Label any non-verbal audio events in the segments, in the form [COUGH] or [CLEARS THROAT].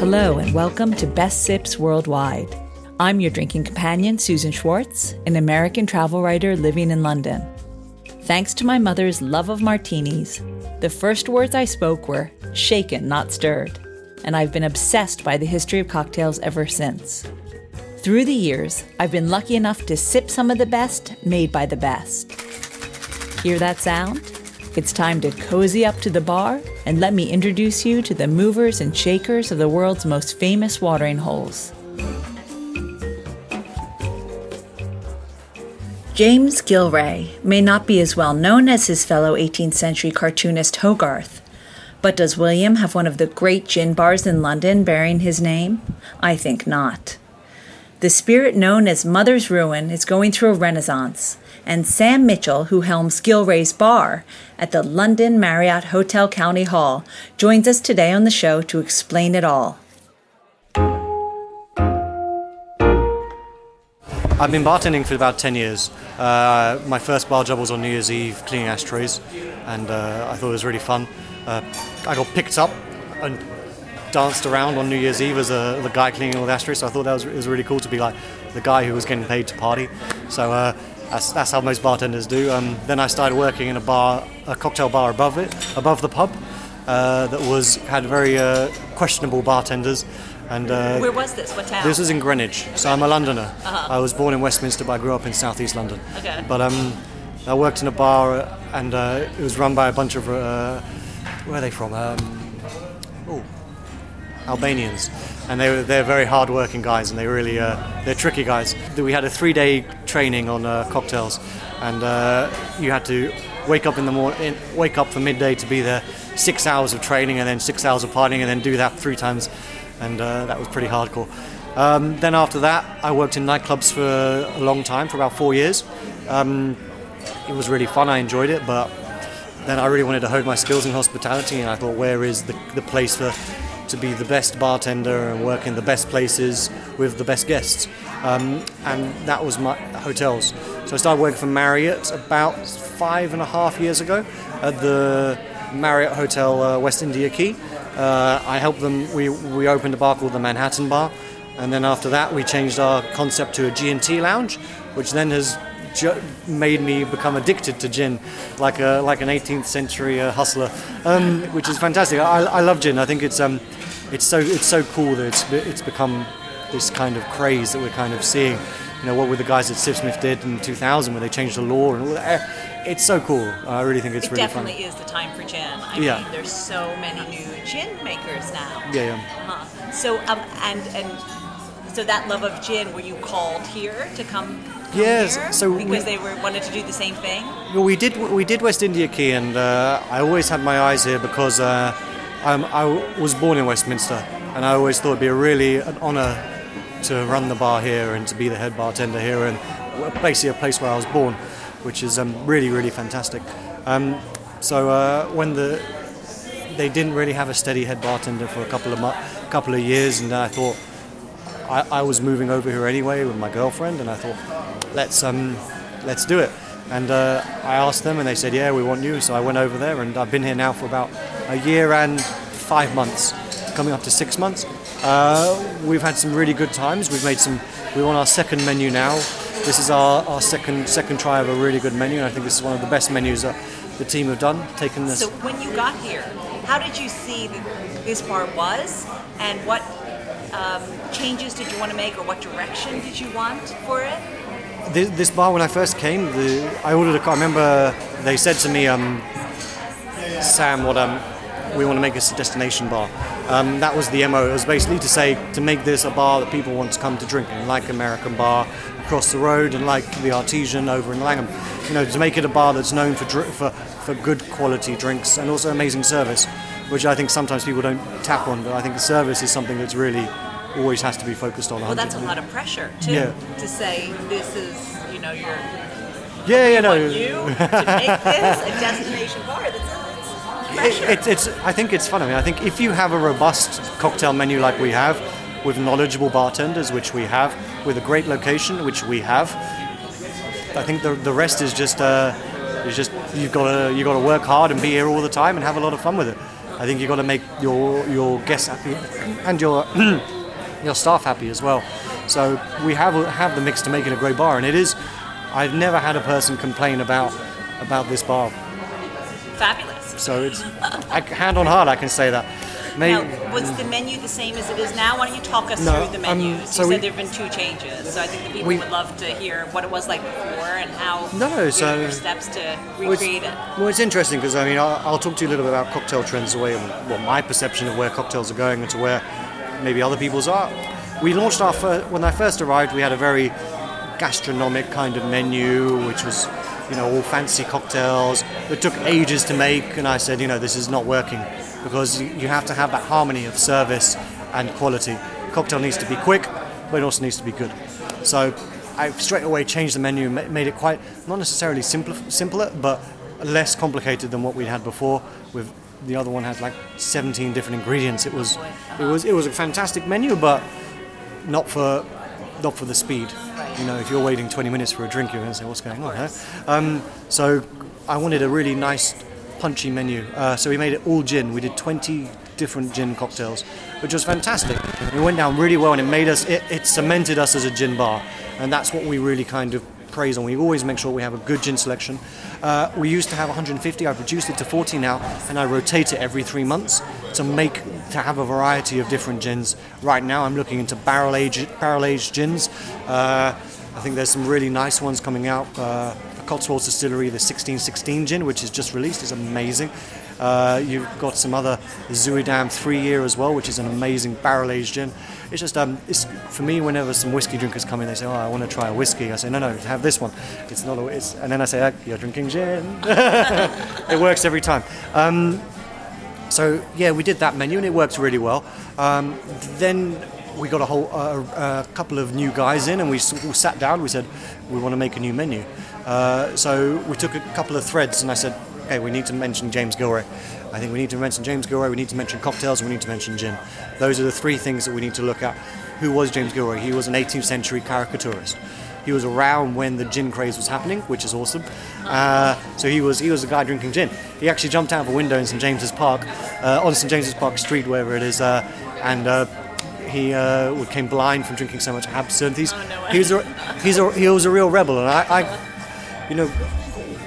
Hello, and welcome to Best Sips Worldwide. I'm your drinking companion, Susan Schwartz, an American travel writer living in London. Thanks to my mother's love of martinis, the first words I spoke were shaken, not stirred, and I've been obsessed by the history of cocktails ever since. Through the years, I've been lucky enough to sip some of the best made by the best. Hear that sound? It's time to cozy up to the bar and let me introduce you to the movers and shakers of the world's most famous watering holes. James Gillray may not be as well known as his fellow 18th century cartoonist Hogarth, but does William have one of the great gin bars in London bearing his name? I think not. The spirit known as Mother's Ruin is going through a renaissance, and Sam Mitchell, who helms Gillray's Bar at the London Marriott Hotel County Hall, joins us today on the show to explain it all. I've been bartending for about 10 years. Uh, my first bar job was on New Year's Eve cleaning ashtrays, and uh, I thought it was really fun. Uh, I got picked up and danced around on New Year's Eve as a, the guy cleaning all the ashtrays, so I thought that was, was really cool to be like the guy who was getting paid to party. So uh, that's, that's how most bartenders do. Um, then I started working in a bar, a cocktail bar above it, above the pub, uh, that was had very uh, questionable bartenders. And uh, Where was this? What town? this was in Greenwich, so I'm a Londoner. I was born in Westminster, but I grew up in southeast London. Okay. But um, I worked in a bar, and uh, it was run by a bunch of uh, where are they from? Um, oh, Albanians, and they were they're very hard-working guys, and they really uh, they're tricky guys. We had a three-day training on uh, cocktails, and uh, you had to wake up in the morning, wake up for midday to be there, six hours of training, and then six hours of partying, and then do that three times, and uh, that was pretty hardcore. Um, then after that, I worked in nightclubs for a long time, for about four years. Um, it was really fun. I enjoyed it, but then I really wanted to hone my skills in hospitality, and I thought, where is the, the place for to be the best bartender and work in the best places with the best guests? Um, and that was my hotels. So I started working for Marriott about five and a half years ago at the Marriott Hotel uh, West India Quay. Uh, I helped them. We we opened a bar called the Manhattan Bar, and then after that we changed our concept to a G&T lounge, which then has ju- made me become addicted to gin, like a like an 18th century uh, hustler, um, which is fantastic. I, I love gin. I think it's um, it's so it's so cool that it's it's become this kind of craze that we're kind of seeing. You know what were the guys at Sipsmith did in 2000 when they changed the law and all that. It's so cool. I really think it's really cool. It really definitely fun. is the time for gin. I Yeah. mean, there's so many new gin makers now. Yeah, yeah. Uh-huh. So, um, and and so that love of gin, were you called here to come? come Yes, here? so because we- they were wanted to do the same thing. Well, we did we did West India Quay, and uh, I always had my eyes here because uh, I'm, I was born in Westminster, and I always thought it'd be a really an honour to run the bar here and to be the head bartender here, and basically a place where I was born, which is um, really really fantastic. Um, so uh, when the they didn't really have a steady head bartender for a couple of mo- couple of years, and I thought I, I was moving over here anyway with my girlfriend, and I thought, let's um, let's do it. And uh, I asked them, and they said, yeah, we want you. So I went over there, and I've been here now for about a year and five months, coming up to six months. Uh, we've had some really good times. We've made some. We're on our second menu now. This is our, our second second try of a really good menu, and I think this is one of the best menus that the team have done. Taken this. So when you got here, how did you see that this bar was, and what um, changes did you want to make, or what direction did you want for it? this, this bar when I first came, the, I ordered a car. I remember they said to me, um, "Sam, what um, we want to make this a destination bar." Um, that was the mo. It was basically to say to make this a bar that people want to come to drink in, like American Bar across the road and like the Artesian over in Langham. You know, to make it a bar that's known for dr- for for good quality drinks and also amazing service, which I think sometimes people don't tap on. But I think the service is something that's really always has to be focused on. Well, that's a lot of pressure too. Yeah. To say this is, you know, your Yeah, yeah, no. you to make this a destination bar. That's It, it's, it's, I think it's fun. I mean, I think if you have a robust cocktail menu like we have, with knowledgeable bartenders, which we have, with a great location, which we have, I think the, the rest is just uh, is just you've got to you got to work hard and be here all the time and have a lot of fun with it. I think you've got to make your your guests happy and your [CLEARS THROAT] your staff happy as well. So we have have the mix to make it a great bar, and it is. I've never had a person complain about about this bar. Fabulous. So it's I, hand on heart, I can say that. Maybe, now, was the menu the same as it is now? Why don't you talk us no, through the menus? Um, so you we, said there have been two changes, so I think the people we, would love to hear what it was like before and how no, so, your steps to recreate well, it. Well, it's interesting because I mean I'll, I'll, talk to you a little bit about cocktail trends, the way well my perception of where cocktails are going and to where maybe other people's are. We launched our first, when I first arrived, we had a very gastronomic kind of menu, which was you know all fancy cocktails. that took ages to make, and I said, you know, this is not working because you have to have that harmony of service and quality. Cocktail needs to be quick, but it also needs to be good. So I straight away changed the menu, made it quite not necessarily simpler, simpler, but less complicated than what we had before. With the other one had like 17 different ingredients. It was it was it was a fantastic menu, but not for not for the speed. You know, if you're waiting 20 minutes for a drink, you're going to say, "What's going on?" Huh? Um, so I wanted a really nice punchy menu. Uh, so we made it all gin. We did 20 different gin cocktails, which was fantastic. It went down really well, and it made us. It, it cemented us as a gin bar, and that's what we really kind of praise on. We always make sure we have a good gin selection. Uh, we used to have 150. I've reduced it to 40 now, and I rotate it every three months to make to have a variety of different gins. Right now, I'm looking into barrel aged barrel aged gins. Uh, I think there's some really nice ones coming out. Uh, Cotswolds Distillery, the 1616 gin, which is just released, is amazing. Uh, you've got some other Zuidam three year as well, which is an amazing barrel aged gin. It's just um, it's for me. Whenever some whiskey drinkers come in, they say, "Oh, I want to try a whiskey." I say, "No, no, have this one." It's not. A, and then I say, oh, "You're drinking gin." [LAUGHS] it works every time. Um, so yeah, we did that menu and it worked really well. Um, then we got a whole uh, couple of new guys in and we, we sat down. We said we want to make a new menu. Uh, so we took a couple of threads and I said, okay, we need to mention James Gillray. I think we need to mention James Gillray, we need to mention cocktails, and we need to mention gin. Those are the three things that we need to look at. Who was James Gillray? He was an 18th century caricaturist. He was around when the gin craze was happening, which is awesome. Uh, so he was he was a guy drinking gin. He actually jumped out of a window in St James's Park, uh, on St James's Park Street, wherever it is, uh, and uh, he uh, became blind from drinking so much absinthe. He's, oh, no he, was a, he's a, he was a real rebel, and I, I you know,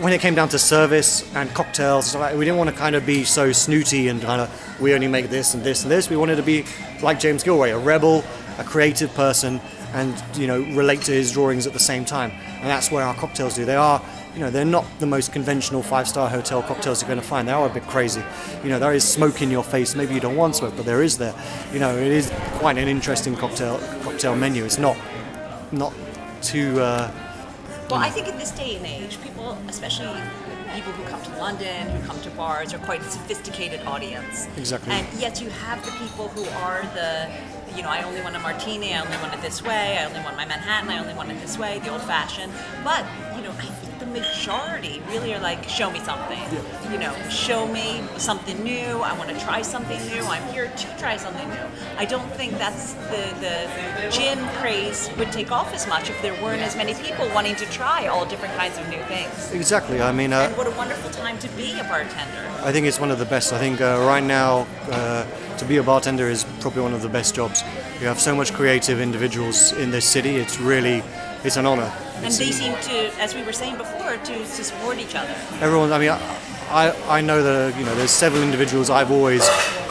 when it came down to service and cocktails, we didn't want to kind of be so snooty and kind of we only make this and this and this. We wanted to be like James Gillray, a rebel, a creative person, and you know relate to his drawings at the same time. And that's where our cocktails do. They are, you know, they're not the most conventional five-star hotel cocktails you're going to find. They are a bit crazy. You know, there is smoke in your face. Maybe you don't want smoke, but there is there. You know, it is quite an interesting cocktail cocktail menu. It's not not too. Uh, well, I think in this day and age, people, especially people who come to London, who come to bars, are quite a sophisticated audience. Exactly. And yet you have the people who are the, you know, I only want a martini, I only want it this way, I only want my Manhattan, I only want it this way, the old fashioned. But, majority really are like, show me something. Yeah. You know, show me something new. I want to try something new. I'm here to try something new. I don't think that's the, the gin craze would take off as much if there weren't as many people wanting to try all different kinds of new things. Exactly. I mean, uh, and what a wonderful time to be a bartender. I think it's one of the best. I think uh, right now, uh, to be a bartender is probably one of the best jobs. You have so much creative individuals in this city. It's really, it's an honor and they seem to, as we were saying before, to, to support each other. Everyone, I mean, I, I know that, you know, there's several individuals I've always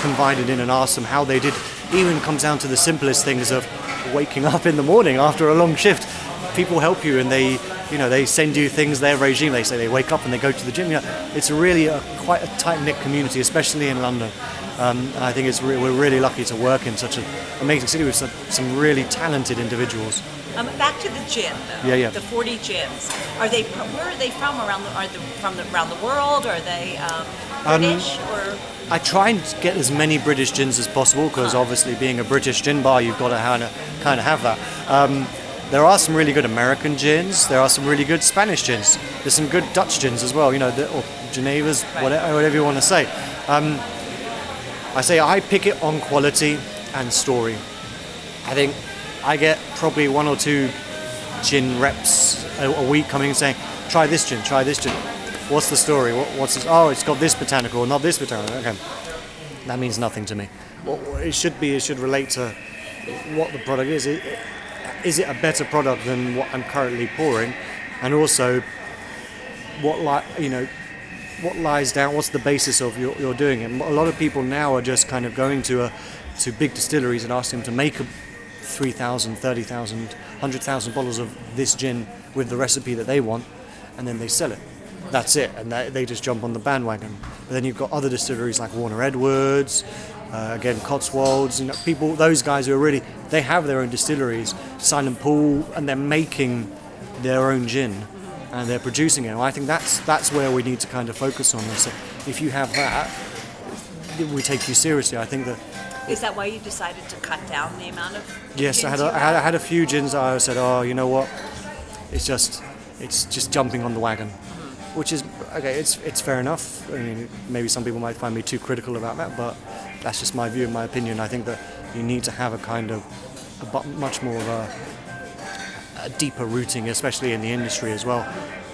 confided in and asked them how they did. Even comes down to the simplest things of waking up in the morning after a long shift. People help you and they, you know, they send you things, their regime, they say they wake up and they go to the gym. You know, it's really a, quite a tight-knit community, especially in London. Um, I think it's re- we're really lucky to work in such an amazing city with some, some really talented individuals. Um, back to the gin, though. Yeah, yeah. The 40 gins. Are they? Where are they from? Around the? Are they from the, around the world? Are they um, British um, or? I try and get as many British gins as possible because uh-huh. obviously, being a British gin bar, you've got to kind of kind of have that. Um, there are some really good American gins. There are some really good Spanish gins. There's some good Dutch gins as well. You know, the, or Geneva's, right. whatever, whatever, you want to say. Um, I say I pick it on quality and story. I think I get probably one or two gin reps a, a week coming and saying, try this gin, try this gin. What's the story? What, what's this? Oh, it's got this botanical, not this botanical. Okay. that means nothing to me. What it should be, it should relate to what the product is. It- Is it a better product than what I'm currently pouring? And also, what li- you know, what lies down? What's the basis of your, your doing it? A lot of people now are just kind of going to a, to big distilleries and asking them to make a 3,000, 30,000, 100,000 bottles of this gin with the recipe that they want, and then they sell it. That's it, and they, they just jump on the bandwagon. But then you've got other distilleries like Warner Edwards, uh, again Cotswolds, you know, people, those guys who are really, they have their own distilleries, Silent Pool, and they're making their own gin and they're producing it. I think that's that's where we need to kind of focus on. So if you have that, we take you seriously. I think that Is that why you decided to cut down the amount of? yes, I had gins a, you I had, I had a few gins. that I said, oh, you know what, it's just it's just jumping on the wagon, mm-hmm. which is okay. It's it's fair enough. I mean, maybe some people might find me too critical about that, but that's just my view and my opinion. I think that you need to have a kind of a much more of a a deeper rooting, especially in the industry as well.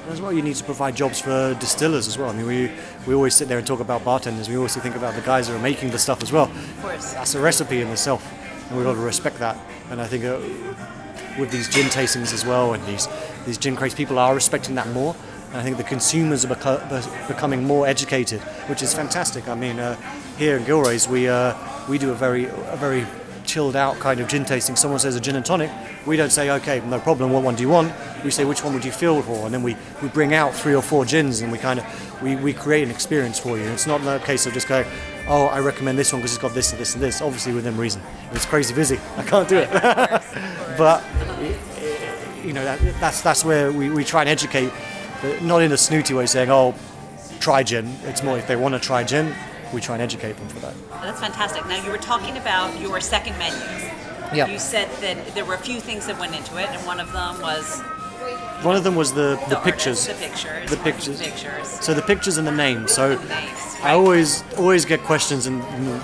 As well, you need to provide jobs for distillers as well. I mean, we, we always sit there and talk about bartenders. We also think about the guys that are making the stuff as well. Of course. That's a recipe in itself, and we've got to respect that. And I think uh, with these gin tastings as well, and these these gin crates, people are respecting that more. And I think the consumers are beco- becoming more educated, which is fantastic. I mean, uh, here in Gillray's, we uh, we do a very a very chilled out kind of gin tasting. Someone says a gin and tonic, we don't say, okay, no problem, what one do you want? We say, which one would you feel for? And then we, we bring out three or four gins and we kind of, we, we create an experience for you. It's not a case of just going, oh, I recommend this one because it's got this and this and this, obviously within reason. It's crazy busy, I can't do it. [LAUGHS] but, you know, that, that's, that's where we, we try and educate, not in a snooty way saying, oh, try gin. It's more if they want to try gin, we try and educate them for that. That's fantastic. Now you were talking about your second menu. Yeah. You said that there were a few things that went into it, and one of them was One of them was the, the, artist, pictures. the pictures, The pictures. pictures. So the pictures and the names. So Names, I always always get questions in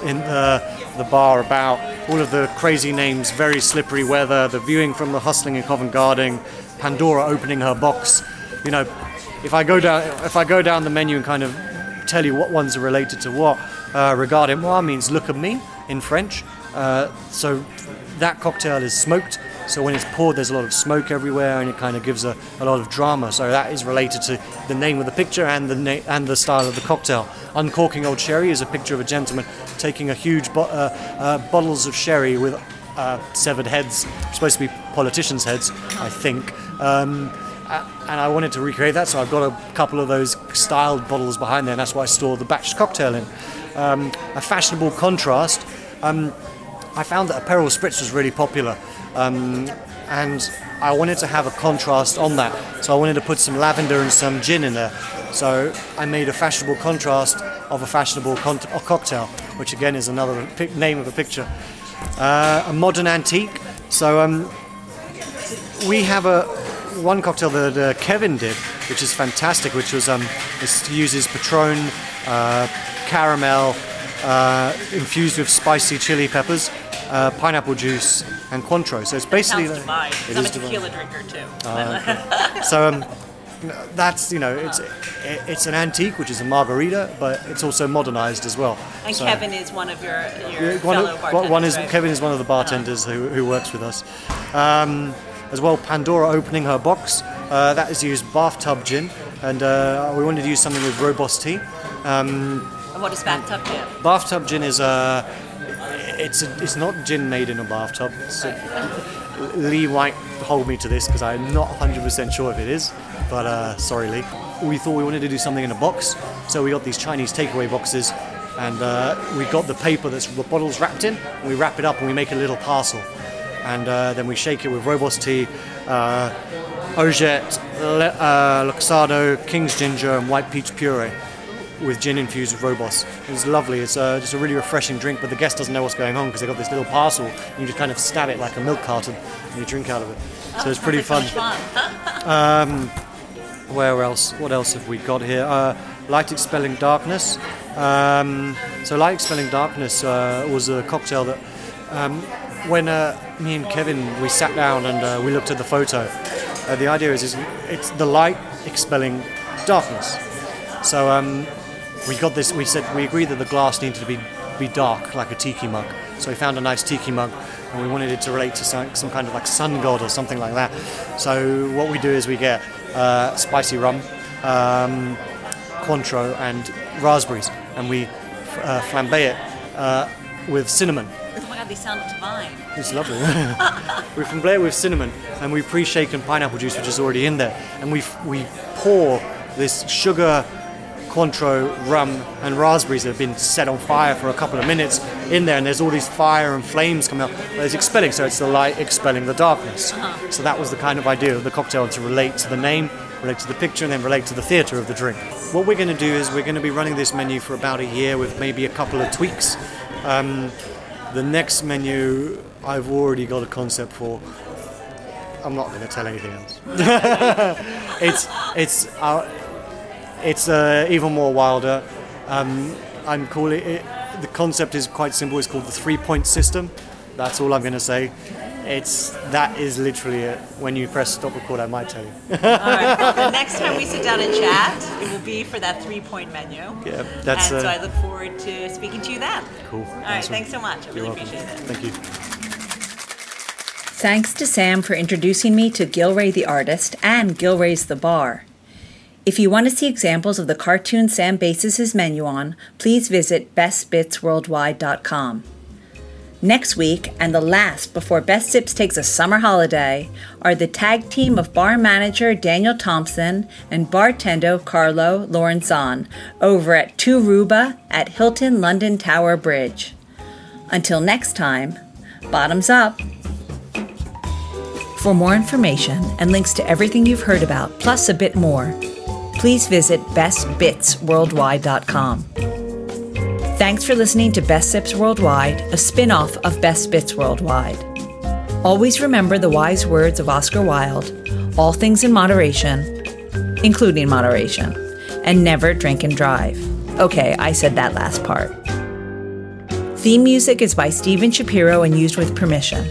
in uh, the bar about all of the crazy names, very slippery weather, the viewing from the hustling in Covent Garden, Pandora opening her box. You know, if I go down if I go down the menu and kind of tell you what ones are related to what, uh, Regardez moi means look at me in French. Uh, so that cocktail is smoked. So when it's poured, there's a lot of smoke everywhere, and it kind of gives a, a lot of drama. So that is related to the name of the picture and the na- and the style of the cocktail. Uncorking old sherry is a picture of a gentleman taking a huge bo- uh, uh, bottles of sherry with uh, severed heads, supposed to be politicians' heads, I think. Um, and I wanted to recreate that, so I've got a couple of those styled bottles behind there, and that's why I store the batched cocktail in. Um, a fashionable contrast. Um, I found that Aperol Spritz was really popular, um, and I wanted to have a contrast on that. So I wanted to put some lavender and some gin in there. So I made a fashionable contrast of a fashionable con- a cocktail, which again is another name of a picture. Uh, a modern antique. So um, we have a one cocktail that uh, Kevin did, which is fantastic, which was um, it uses Patron, uh, caramel, uh, infused with spicy chili peppers, uh, pineapple juice, and Cointreau. So it's basically Sounds divine. It I'm a is divine. drinker too. So um, that's you know it's it, it's an antique, which is a margarita, but it's also modernized as well. and So- Kevin is one of your your one, fellow bartenders. one is right? Kevin is one of the bartenders who, who works with us. Um, as well, Pandora opening her box. Uh, that is used bathtub gin, and uh, we wanted to use something with rooibos tea. And what is bathtub gin? Bathtub gin is a. It's a, it's not gin made in a bathtub. A, Lee might hold me to this because I'm not 100% sure if it is, but uh, sorry, Lee. We thought we wanted to do something in a box, so we got these Chinese takeaway boxes, and uh, we got the paper that's the bottles wrapped in. And we wrap it up and we make a little parcel, and uh, then we shake it with rooibos tea, uh, orgeat, le, uh, Luxardo, King's ginger, and white peach puree with gin infused with rooibos. It's lovely. It's uh, just a really refreshing drink, but the guest doesn't know what's going on because they've got this little parcel. And you just kind of stab it like a milk carton, and you drink out of it. So it's pretty fun. Fun. Where else? What else have we got here? Uh, Light Expelling Darkness. Um, so Light Expelling Darkness uh, was a cocktail that um, when uh, me and Kevin we sat down and uh, we looked at the photo. Uh, the idea is, is it's the light expelling darkness. So um, we got this. We said we agreed that the glass needed to be be dark, like a tiki mug. So we found a nice tiki mug, and we wanted it to relate to some, some kind of like sun god or something like that. So what we do is we get uh, spicy rum, um, Cointreau, and raspberries, and we uh, flambe it uh, with cinnamon. They sound divine. It's lovely. we flambe it with cinnamon, and we pre-shaken pineapple juice, which is already in there, and we we pour this sugar Cointreau, rum, and raspberries that have been set on fire for a couple of minutes in there, and there's all these fire and flames coming up. It's expelling, so it's the light expelling the darkness. So that was the kind of idea of the cocktail to relate to the name, relate to the picture, and then relate to the theatre of the drink. What we're going to do is we're going to be running this menu for about a year with maybe a couple of tweaks. Um, the next menu, I've already got a concept for. I'm not going to tell anything else. [LAUGHS] it's it's uh, it's uh, even more wilder. Um, I'm calling it. The concept is quite simple. It's called the three-point system. That's all I'm going to say. It's that is literally it. When you press stop record, I might tell you. All right. The next time we sit down and chat, it will be for that three-point menu. Yeah, that's and so uh, I look forward to speaking to you then. cool. All right. Awesome. Thanks so much. I You're really welcome. appreciate it. Thank you. Thanks to Sam for introducing me to Gillray the artist and Gillray's the bar. If you want to see examples of the cartoon Sam bases his menu on, please visit bestbitsworldwide.com. Next week, and the last before Best Sips takes a summer holiday, are the tag team of bar manager Daniel Thompson and bartender Carlo Lorenzon over at Two Ruba at Hilton London Tower Bridge. Until next time, bottoms up. For more information and links to everything you've heard about, plus a bit more, please visit bestbitsworldwide.com. Thanks for listening to Best Sips Worldwide, a spin off of Best Bits Worldwide. Always remember the wise words of Oscar Wilde all things in moderation, including moderation, and never drink and drive. Okay, I said that last part. Theme music is by Steven Shapiro and used with permission.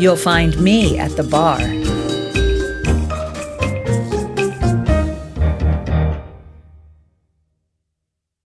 You'll find me at the bar